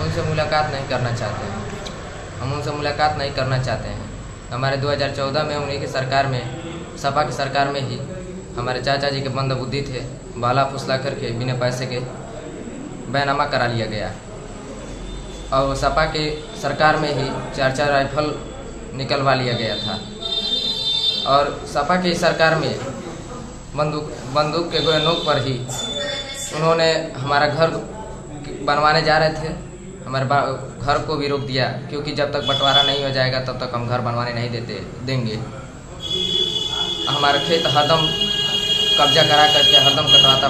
हम उनसे मुलाकात नहीं करना चाहते हैं। हम उनसे मुलाकात नहीं करना चाहते हैं। हमारे 2014 में उन्हीं की सरकार में, सपा की सरकार में ही हमारे चाचा जी के मंद बुद्धि थे, बाला फुसला करके बिना पैसे के बैनामा करा लिया गया। और सपा के सरकार में ही चार चार राइफल निकलवा लिया गया था। और सपा की सरकार में बंदूक बंदूक के नोक पर ही उन्होंने हमारा घर बनवाने जा रहे थे। हमारे घर को भी रोक दिया, क्योंकि जब तक बंटवारा नहीं हो जाएगा, तब तक हम घर बनवाने नहीं देते, देंगे। हमारा खेत हरदम कब्जा करा करके हरदम कटवाता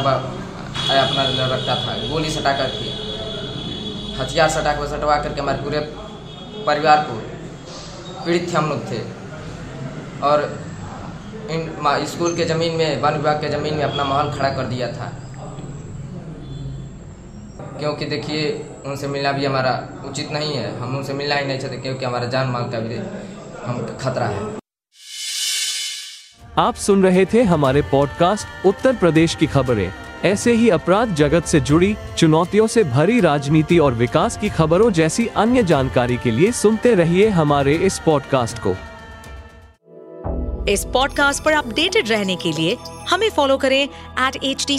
अपना रखता था, गोली सटा करके। हथियार सटा कर सटवा करके हमारे पूरे परिवार को पीड़ित थे हम लोग थे। और इन स्कूल के ज़मीन में, वन विभाग के ज़मीन में अपना महल खड़ा कर दिया था। क्योंकि देखिए उनसे मिलना भी हमारा उचित नहीं है। हम उनसे मिलना ही नहीं चाहते क्योंकि हमारा जान माल का भी हम खतरा है। आप सुन रहे थे हमारे पॉडकास्ट उत्तर प्रदेश की खबरें। ऐसे ही अपराध जगत से जुड़ी चुनौतियों से भरी राजनीति और विकास की खबरों जैसी अन्य जानकारी के लिए सुनते रहिए हमारे इस पॉडकास्ट को। इस पॉडकास्ट पर अपडेटेड रहने के लिए हमें फॉलो करें एट एच डी